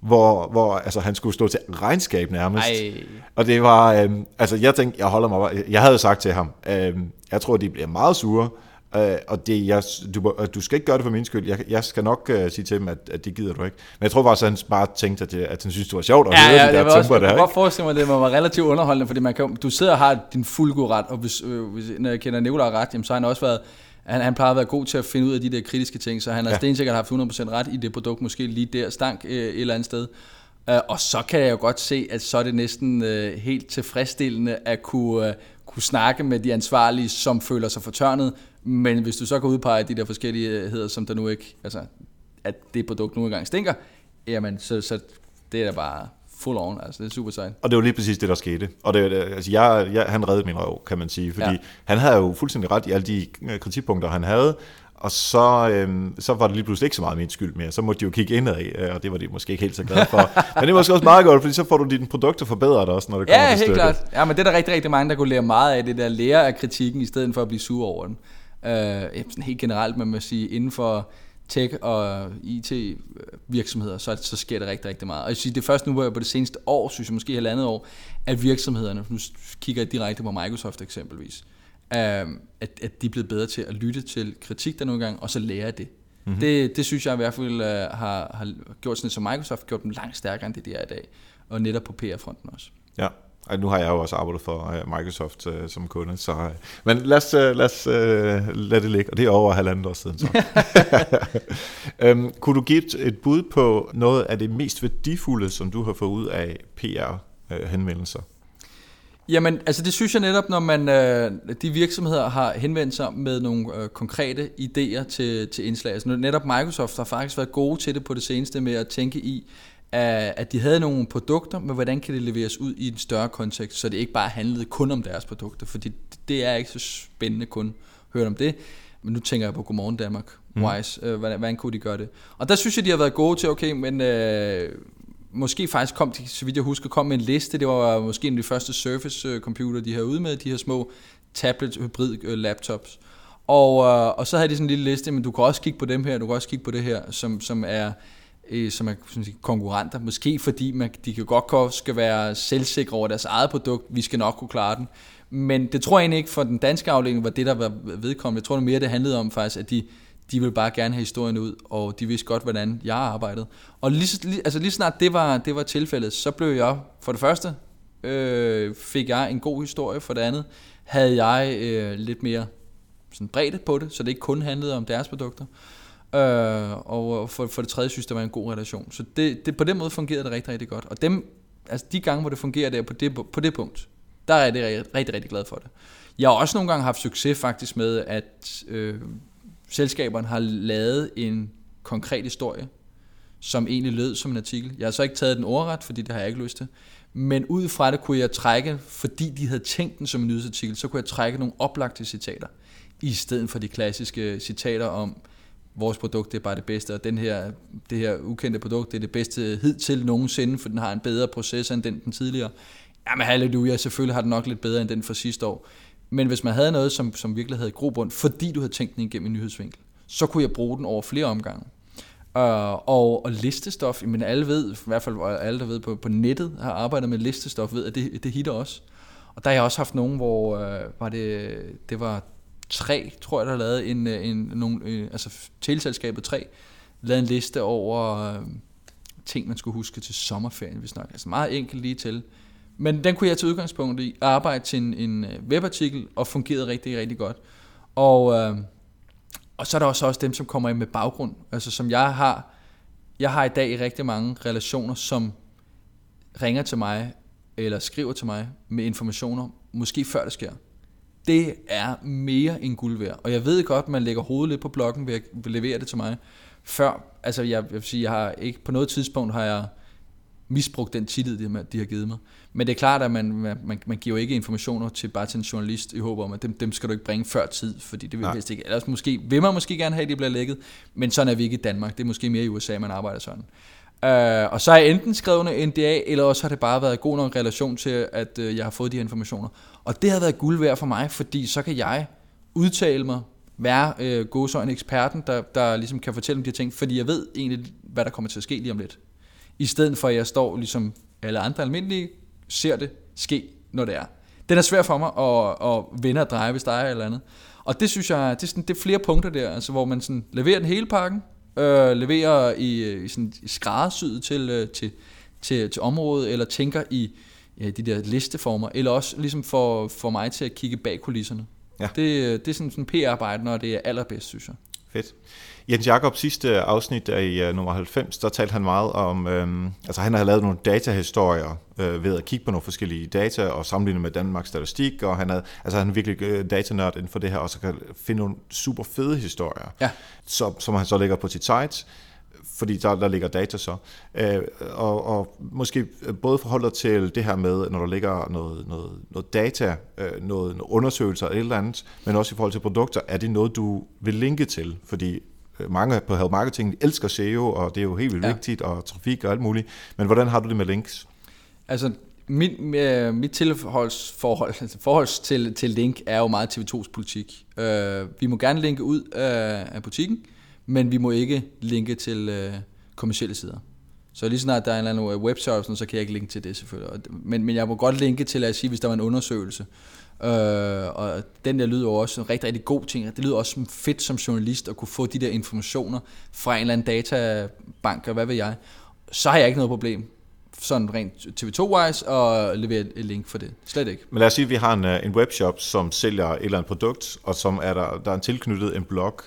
Hvor, hvor altså, han skulle stå til regnskab nærmest. Ej. Og det var, øh, altså jeg tænkte, jeg holder mig, jeg havde sagt til ham, øh, jeg tror, de bliver meget sure, øh, og det, jeg, du, du skal ikke gøre det for min skyld, jeg, jeg skal nok øh, sige til dem, at, at det gider du ikke. Men jeg tror faktisk, at han bare tænkte, at, det, at han synes, det var sjovt at Ja, høre ja, de det der var også, temper jeg der, kan godt forestille mig, at det være relativt underholdende, fordi man kan, du sidder og har din fulde god ret, og hvis, øh, hvis, når jeg kender Nicolaj ret, jamen, så har han også været, han, han plejer at være god til at finde ud af de der kritiske ting, så han har Ja. stensikkert haft 100% ret i det produkt, måske lige der stank øh, et eller andet sted. Uh, og så kan jeg jo godt se, at så er det næsten øh, helt tilfredsstillende at kunne, øh, kunne snakke med de ansvarlige, som føler sig fortørnet, men hvis du så kan udpege de der forskelligheder, som der nu ikke, altså at det produkt nu engang stinker, jamen så, så det er da bare full on, altså det er super sejt. Og det var lige præcis det, der skete. Og det, altså jeg, jeg, han reddede min røv, kan man sige, fordi ja. Ja. han havde jo fuldstændig ret i alle de øh, kritikpunkter, han havde, og så, øhm, så var det lige pludselig ikke så meget min skyld mere. Så måtte de jo kigge indad, øh, og det var de måske ikke helt så glade for. Men det var måske også meget godt, fordi så får du dine produkter forbedret også, når det kommer Ja, til helt stykket. klart. Ja, men det er der rigtig, rigtig mange, der kunne lære meget af, det der lære af kritikken, i stedet for at blive sur over den. Øh, ja, sådan helt generelt, man må sige, inden for tech og IT-virksomheder, så, så sker det rigtig, rigtig meget. Og jeg synes, det er først nu hvor på det seneste år, synes jeg måske halvandet år, at virksomhederne, nu kigger jeg direkte på Microsoft eksempelvis, øh, at, at de er blevet bedre til at lytte til kritik der nogle gange, og så lære det. Mm-hmm. Det, det synes jeg i hvert fald uh, har, har gjort sådan, som Microsoft gjort dem langt stærkere, end det de er i dag. Og netop på PR-fronten også. Ja, og nu har jeg jo også arbejdet for øh, Microsoft øh, som kunde, så... Øh, men lad os, øh, lad os øh, lade det ligge, og det er over halvandet år siden så. øhm, kunne du give et, et bud på noget af det mest værdifulde, som du har fået ud af PR-henvendelser? Jamen, altså det synes jeg netop, når man øh, de virksomheder har henvendt sig med nogle øh, konkrete idéer til, til indslag. Altså netop Microsoft har faktisk været gode til det på det seneste med at tænke i, at, de havde nogle produkter, men hvordan kan det leveres ud i en større kontekst, så det ikke bare handlede kun om deres produkter, fordi det er ikke så spændende kun høre om det. Men nu tænker jeg på Godmorgen Danmark, mm. Wise, øh, hvordan, hvordan kunne de gøre det? Og der synes jeg, de har været gode til, okay, men øh, måske faktisk kom de, så vidt jeg husker, kom med en liste. Det var måske en af de første Surface øh, computer, de havde ude med, de her små tablet hybrid øh, laptops. Og, øh, og så havde de sådan en lille liste, men du kan også kigge på dem her, du kan også kigge på det her, som, som er øh, som er sådan sige, konkurrenter. Måske fordi man, de kan godt skal være selvsikre over deres eget produkt. Vi skal nok kunne klare den. Men det tror jeg egentlig ikke for den danske afdeling var det, der var vedkommende. Jeg tror det mere, det handlede om faktisk, at de, de ville bare gerne have historien ud, og de vidste godt, hvordan jeg arbejdede. Og lige, lige, altså lige snart det var, det var tilfældet, så blev jeg, for det første, øh, fik jeg en god historie, for det andet havde jeg øh, lidt mere sådan bredde på det, så det ikke kun handlede om deres produkter. Øh, Øh, og øh, for, for det tredje synes jeg, det var en god relation. Så det, det, på den måde fungerede det rigtig, rigtig godt. Og dem, altså de gange, hvor det fungerer der på det, på det punkt, der er jeg det rigtig, rigtig, rigtig glad for det. Jeg har også nogle gange haft succes faktisk med, at øh, selskaberne har lavet en konkret historie, som egentlig lød som en artikel. Jeg har så ikke taget den ordret, fordi det har jeg ikke lyst til. Men ud fra det kunne jeg trække, fordi de havde tænkt den som en nyhedsartikel, så kunne jeg trække nogle oplagte citater, i stedet for de klassiske citater om, vores produkt det er bare det bedste, og den her, det her ukendte produkt det er det bedste hidtil nogensinde, for den har en bedre proces end den, den tidligere. Jamen halleluja, selvfølgelig har den nok lidt bedre end den fra sidste år. Men hvis man havde noget, som, som virkelig havde grobund, fordi du havde tænkt den igennem en nyhedsvinkel, så kunne jeg bruge den over flere omgange. Uh, og, og listestof, men alle ved, i hvert fald alle der ved på, på nettet, har arbejdet med listestof, ved at det, det hitter også. Og der har jeg også haft nogen, hvor uh, var det, det var tre, tror jeg, der lavede en, øh, en, nogle, øh, altså teleselskabet 3, lavede en liste over øh, ting, man skulle huske til sommerferien, hvis nok. Altså meget enkelt lige til. Men den kunne jeg tage udgangspunkt i, arbejde til en, en øh, webartikel, og fungerede rigtig, rigtig godt. Og, øh, og så er der også, også dem, som kommer ind med baggrund. Altså som jeg har, jeg har i dag rigtig mange relationer, som ringer til mig, eller skriver til mig med informationer, måske før det sker. Det er mere end guld værd. Og jeg ved godt, man lægger hovedet lidt på blokken ved at levere det til mig. Før, altså jeg, jeg vil sige, jeg har ikke på noget tidspunkt har jeg misbrugt den tillid, de, har- de har givet mig. Men det er klart, at man, man, man giver ikke informationer til bare til en journalist i håb om, at dem, dem skal du ikke bringe før tid, fordi det vil Nej. helst ikke. Ellers måske, vil man måske gerne have, at de bliver lækket, men sådan er vi ikke i Danmark. Det er måske mere i USA, man arbejder sådan. Uh, og så har jeg enten skrevet en NDA, eller også har det bare været god nok relation til, at uh, jeg har fået de her informationer. Og det har været guld værd for mig, fordi så kan jeg udtale mig, være uh, godsøjne eksperten, der, der ligesom kan fortælle om de her ting, fordi jeg ved egentlig, hvad der kommer til at ske lige om lidt. i stedet for at jeg står ligesom alle andre almindelige, ser det ske, når det er. Den er svær for mig at, at vende og dreje, hvis der er eller andet. Og det synes jeg, det er, sådan, det er flere punkter der, altså, hvor man sådan leverer den hele pakken, øh, leverer i, i, sådan, skræddersyet til, øh, til, til, til området, eller tænker i ja, de der listeformer, eller også ligesom for, for mig til at kigge bag kulisserne. Ja. Det, det er sådan en PR-arbejde, når det er allerbedst, synes jeg. Fedt. Jens Jakob sidste afsnit af i uh, nummer 90, der talte han meget om, øhm, altså han har lavet nogle datahistorier øh, ved at kigge på nogle forskellige data og sammenligne med Danmarks statistik, og han er, altså han er virkelig øh, datanørd inden for det her, og så kan finde nogle super fede historier, ja. som, som han så lægger på sit site, fordi der, der ligger data så. Øh, og, og måske både forholder til det her med, når der ligger noget, noget, noget data, øh, noget, noget undersøgelser eller et eller andet, men også i forhold til produkter, er det noget, du vil linke til? Fordi øh, mange på Health Marketing elsker SEO, og det er jo helt vildt ja. vigtigt, og trafik og alt muligt. Men hvordan har du det med links? Altså, mit, øh, mit tilholdsforhold altså forholds til, til link er jo meget TV2's politik. Øh, vi må gerne linke ud af, af butikken, men vi må ikke linke til øh, kommersielle sider. Så lige snart der er en eller anden øh, webshop, så kan jeg ikke linke til det selvfølgelig. Men, men jeg må godt linke til at sige, hvis der var en undersøgelse. Øh, og den der lyder jo også en rigtig, rigtig god ting. Det lyder også som fedt som journalist at kunne få de der informationer fra en eller anden databank, og hvad ved jeg. Så har jeg ikke noget problem sådan rent TV2-wise og levere et link for det. Slet ikke. Men lad os sige, at vi har en, øh, en webshop, som sælger et eller andet produkt, og som er der, der er en tilknyttet en blog,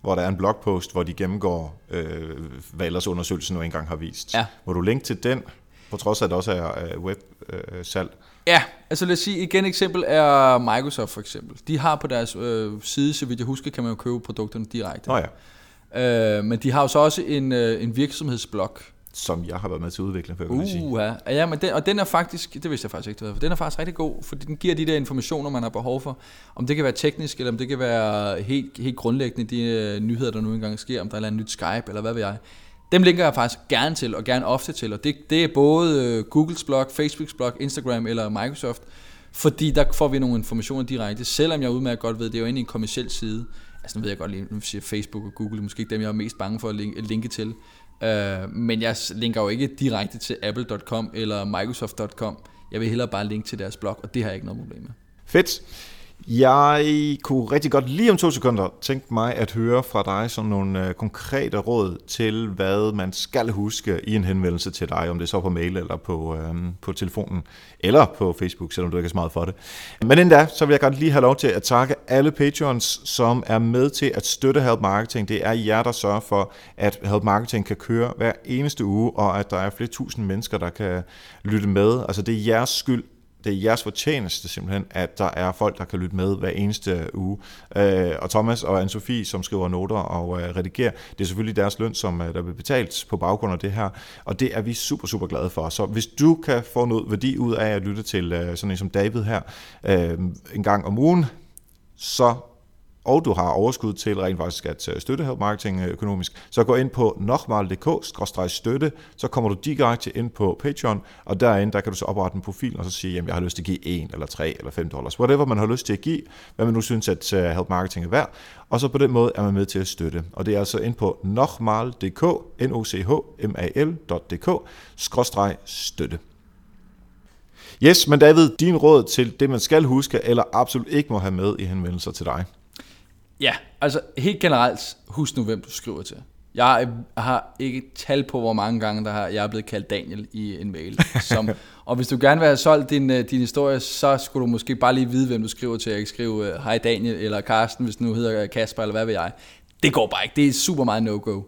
hvor der er en blogpost, hvor de gennemgår, øh, hvad ellers undersøgelsen nu engang har vist. Ja. Må du linke til den, på trods af, at det også er web-salg? Øh, ja, altså lad os sige, igen eksempel er Microsoft for eksempel. De har på deres øh, side, så vidt jeg husker, kan man jo købe produkterne direkte. Oh ja. øh, men de har jo så også en, øh, en virksomhedsblog, som jeg har været med til at udvikle, for jeg uh, sige. Ja, ja men den, og den er faktisk, det vidste jeg faktisk ikke, for den er faktisk rigtig god, fordi den giver de der informationer, man har behov for. Om det kan være teknisk, eller om det kan være helt, helt grundlæggende, de uh, nyheder, der nu engang sker, om der er et nyt Skype, eller hvad ved jeg. Dem linker jeg faktisk gerne til, og gerne ofte til, og det, det er både uh, Googles blog, Facebooks blog, Instagram eller Microsoft, fordi der får vi nogle informationer direkte, selvom jeg udmærket godt ved, det er jo egentlig en kommersiel side. Altså nu ved jeg godt lige, nu siger Facebook og Google, måske ikke dem, jeg er mest bange for at linke til. Øh, men jeg linker jo ikke direkte til apple.com eller microsoft.com. Jeg vil hellere bare linke til deres blog, og det har jeg ikke noget problem med. Fedt. Jeg kunne rigtig godt lige om to sekunder tænke mig at høre fra dig sådan nogle øh, konkrete råd til, hvad man skal huske i en henvendelse til dig, om det er så på mail eller på, øhm, på telefonen, eller på Facebook, selvom du ikke er så meget for det. Men inden da, så vil jeg godt lige have lov til at takke alle patrons, som er med til at støtte Help Marketing. Det er jer, der sørger for, at Help Marketing kan køre hver eneste uge, og at der er flere tusind mennesker, der kan lytte med. Altså det er jeres skyld, det er jeres fortjeneste simpelthen, at der er folk, der kan lytte med hver eneste uge. Øh, og Thomas og Anne-Sophie, som skriver noter og øh, redigerer, det er selvfølgelig deres løn, som øh, der bliver betalt på baggrund af det her, og det er vi super, super glade for. Så hvis du kan få noget værdi ud af at lytte til øh, sådan en som David her øh, en gang om ugen, så og du har overskud til rent faktisk at øh, støtte Help Marketing øh, økonomisk, så gå ind på nokmal.dk-støtte, så kommer du direkte ind på Patreon, og derinde der kan du så oprette en profil, og så sige, jamen jeg har lyst til at give 1 eller 3 eller 5 dollars, whatever man har lyst til at give, hvad man nu synes, at øh, Help Marketing er værd, og så på den måde er man med til at støtte. Og det er altså ind på nokmal.dk, n o c h m a l.dk, støtte. Yes, men David, din råd til det, man skal huske, eller absolut ikke må have med i henvendelser til dig? Ja, altså helt generelt, husk nu, hvem du skriver til. Jeg har ikke tal på, hvor mange gange der har, jeg er blevet kaldt Daniel i en mail. Som, og hvis du gerne vil have solgt din, øh, din historie, så skulle du måske bare lige vide, hvem du skriver til. Jeg kan skrive, øh, hej Daniel, eller Karsten, hvis du nu hedder Kasper, eller hvad ved jeg. Det går bare ikke. Det er super meget no-go.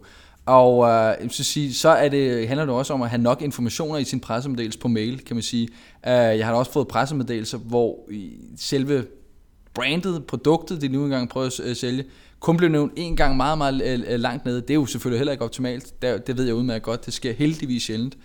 Og øh, så, sige, så er det, handler det også om at have nok informationer i sin pressemeddelelse på mail, kan man sige. Uh, jeg har også fået pressemeddelelser, hvor selve brandet, produktet, de nu engang prøver at sælge, kun blev nævnt en gang meget, meget øh, øh, langt nede. Det er jo selvfølgelig heller ikke optimalt. Det, det ved jeg udmærket godt. Det sker heldigvis sjældent.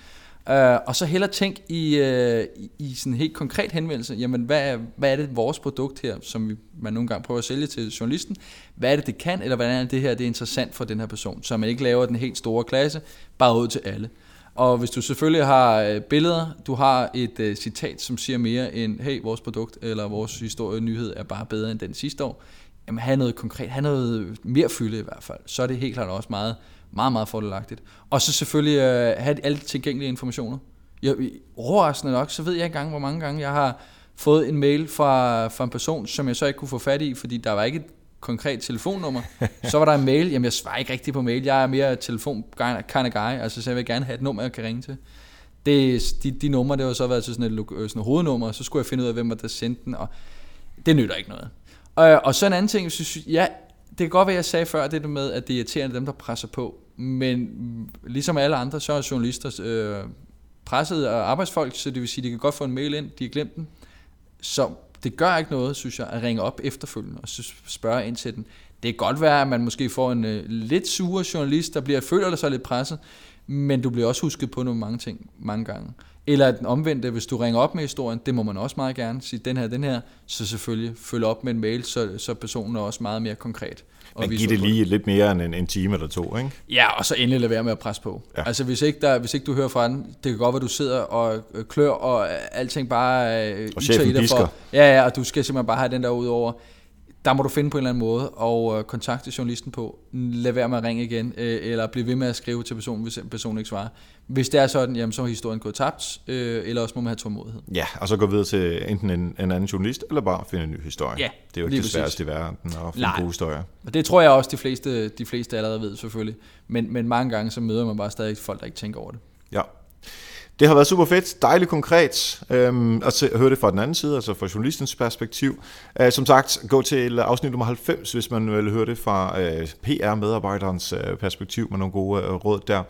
Uh, og så heller tænk i, uh, i sådan en helt konkret henvendelse, jamen hvad, hvad er det vores produkt her, som vi, man nogle gange prøver at sælge til journalisten, hvad er det det kan, eller hvordan er det her det er interessant for den her person, så man ikke laver den helt store klasse, bare ud til alle. Og hvis du selvfølgelig har øh, billeder, du har et uh, citat, som siger mere end, hey, vores produkt eller vores historie nyhed er bare bedre end den sidste år, jamen, have noget konkret, have noget mere fylde i hvert fald, så er det helt klart også meget, meget, meget fordelagtigt. Og så selvfølgelig uh, have alle tilgængelige informationer. Jeg, overraskende nok, så ved jeg ikke engang, hvor mange gange jeg har fået en mail fra, fra en person, som jeg så ikke kunne få fat i, fordi der var ikke et konkret telefonnummer. Så var der en mail, jamen jeg svarer ikke rigtigt på mail, jeg er mere telefon kind of guy, altså så jeg vil gerne have et nummer, jeg kan ringe til. Det, de, de numre, det var så været til sådan et, øh, sådan et hovednummer, og så skulle jeg finde ud af, hvem var der sendte den, og det nytter ikke noget. Og, og så en anden ting, synes, ja, det kan godt være, jeg sagde før, det med, at det er irriterende dem, der presser på, men ligesom alle andre, så er journalister øh, presset af arbejdsfolk, så det vil sige, at de kan godt få en mail ind, de har glemt den. Så det gør ikke noget, synes jeg, at ringe op efterfølgende og spørge ind til den. Det kan godt være, at man måske får en øh, lidt sure journalist, der bliver føler sig lidt presset, men du bliver også husket på nogle mange ting mange gange. Eller den omvendte, hvis du ringer op med historien, det må man også meget gerne sige, den her, den her, så selvfølgelig følge op med en mail, så, så personen er også meget mere konkret. Og Men giv det lige lidt mere end en, en time eller to, ikke? Ja, og så endelig lade være med at presse på. Ja. Altså hvis ikke, der, hvis ikke du hører fra den, det kan godt være, du sidder og øh, klør, og alting bare øh, og chefen for. Ja, ja, og du skal simpelthen bare have den der ud over der må du finde på en eller anden måde og øh, kontakte journalisten på. Lad være med at ringe igen, øh, eller blive ved med at skrive til personen, hvis personen ikke svarer. Hvis det er sådan, jamen, så er historien gået tabt, øh, eller også må man have tålmodighed. Ja, og så gå videre til enten en, en anden journalist, eller bare finde en ny historie. Ja, det er jo ikke det sværeste i verden at finde Nej. gode historier. Og det tror jeg også, de fleste, de fleste allerede ved selvfølgelig. Men, men mange gange så møder man bare stadig folk, der ikke tænker over det. Ja. Det har været super fedt, dejligt konkret øhm, at, se, at høre det fra den anden side, altså fra journalistens perspektiv. Uh, som sagt, gå til afsnit nummer 90, hvis man øh, vil høre det fra øh, uh, PR-medarbejderens uh, perspektiv med nogle gode uh, råd der.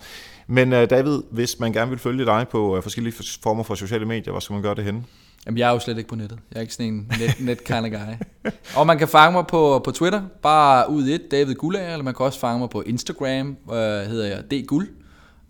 Men uh, David, hvis man gerne vil følge dig på uh, forskellige former for sociale medier, hvor skal man gøre det henne? Jamen, jeg er jo slet ikke på nettet. Jeg er ikke sådan en net, net kind of guy. Og man kan fange mig på, på Twitter, bare ud et, David Gullager, eller man kan også fange mig på Instagram, øh, hedder jeg D. Guld.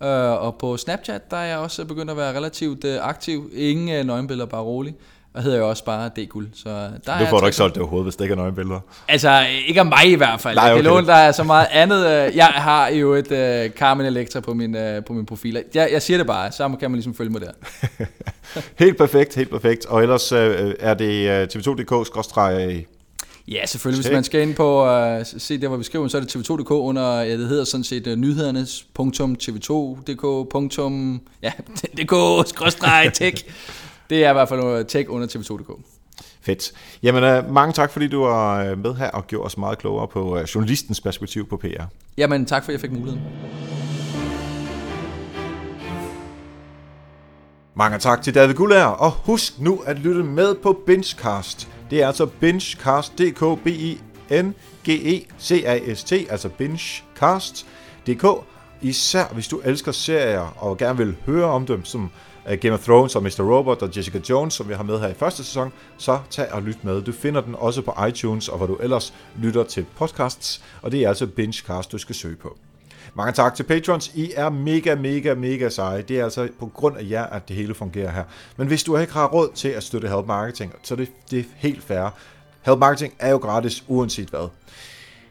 Uh, og på Snapchat, der er jeg også begyndt at være relativt uh, aktiv. Ingen uh, nøgenbilleder, bare rolig. Og hedder jeg også bare D-guld. Så der du får du ikke solgt det overhovedet, hvis det ikke er nøgenbilleder. Altså, ikke af mig i hvert fald. Nej, okay. Det låne, der er så meget andet. Jeg har jo et uh, Carmen Electra på min, uh, på min profil. Jeg, jeg siger det bare, så kan man ligesom følge mig der. helt perfekt, helt perfekt. Og ellers uh, er det tv2.dk Ja, selvfølgelig. Hvis man skal ind på uh, se der, hvor vi skriver, så er det tv2.dk under, ja, det hedder sådan set uh, nyhedernes.tv2.dk. Ja, dk-tech. Det er i hvert fald noget tech under tv2.dk. Fedt. Jamen, uh, mange tak, fordi du var med her og gjorde os meget klogere på uh, journalistens perspektiv på PR. Jamen, tak for, at jeg fik muligheden. Mange tak til David Gullager, og husk nu at lytte med på Benchcast. Det er altså Bingecast.dk, B-I-N-G-E-C-A-S-T, altså Bingecast.dk. Især hvis du elsker serier og gerne vil høre om dem, som uh, Game of Thrones og Mr. Robot og Jessica Jones, som vi har med her i første sæson, så tag og lyt med. Du finder den også på iTunes og hvor du ellers lytter til podcasts, og det er altså Bingecast, du skal søge på. Mange tak til patrons. I er mega, mega, mega seje. Det er altså på grund af jer, at det hele fungerer her. Men hvis du ikke har råd til at støtte Help Marketing, så er det, det er helt fair. Help Marketing er jo gratis, uanset hvad.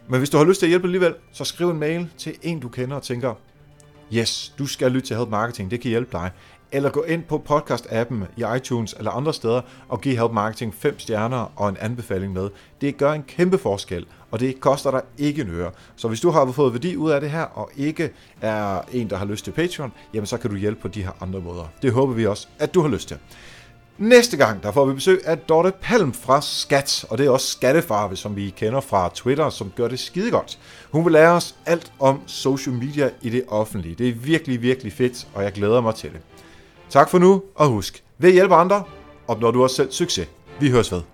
Men hvis du har lyst til at hjælpe alligevel, så skriv en mail til en, du kender og tænker, yes, du skal lytte til Help Marketing, det kan hjælpe dig eller gå ind på podcast-appen i iTunes eller andre steder og give Help Marketing 5 stjerner og en anbefaling med. Det gør en kæmpe forskel, og det koster dig ikke en øre. Så hvis du har fået værdi ud af det her, og ikke er en, der har lyst til Patreon, jamen så kan du hjælpe på de her andre måder. Det håber vi også, at du har lyst til. Næste gang, der får vi besøg af Dorte Palm fra Skat, og det er også Skattefarve, som vi kender fra Twitter, som gør det skide godt. Hun vil lære os alt om social media i det offentlige. Det er virkelig, virkelig fedt, og jeg glæder mig til det. Tak for nu, og husk, ved at hjælpe andre, opnår du også selv succes. Vi høres ved.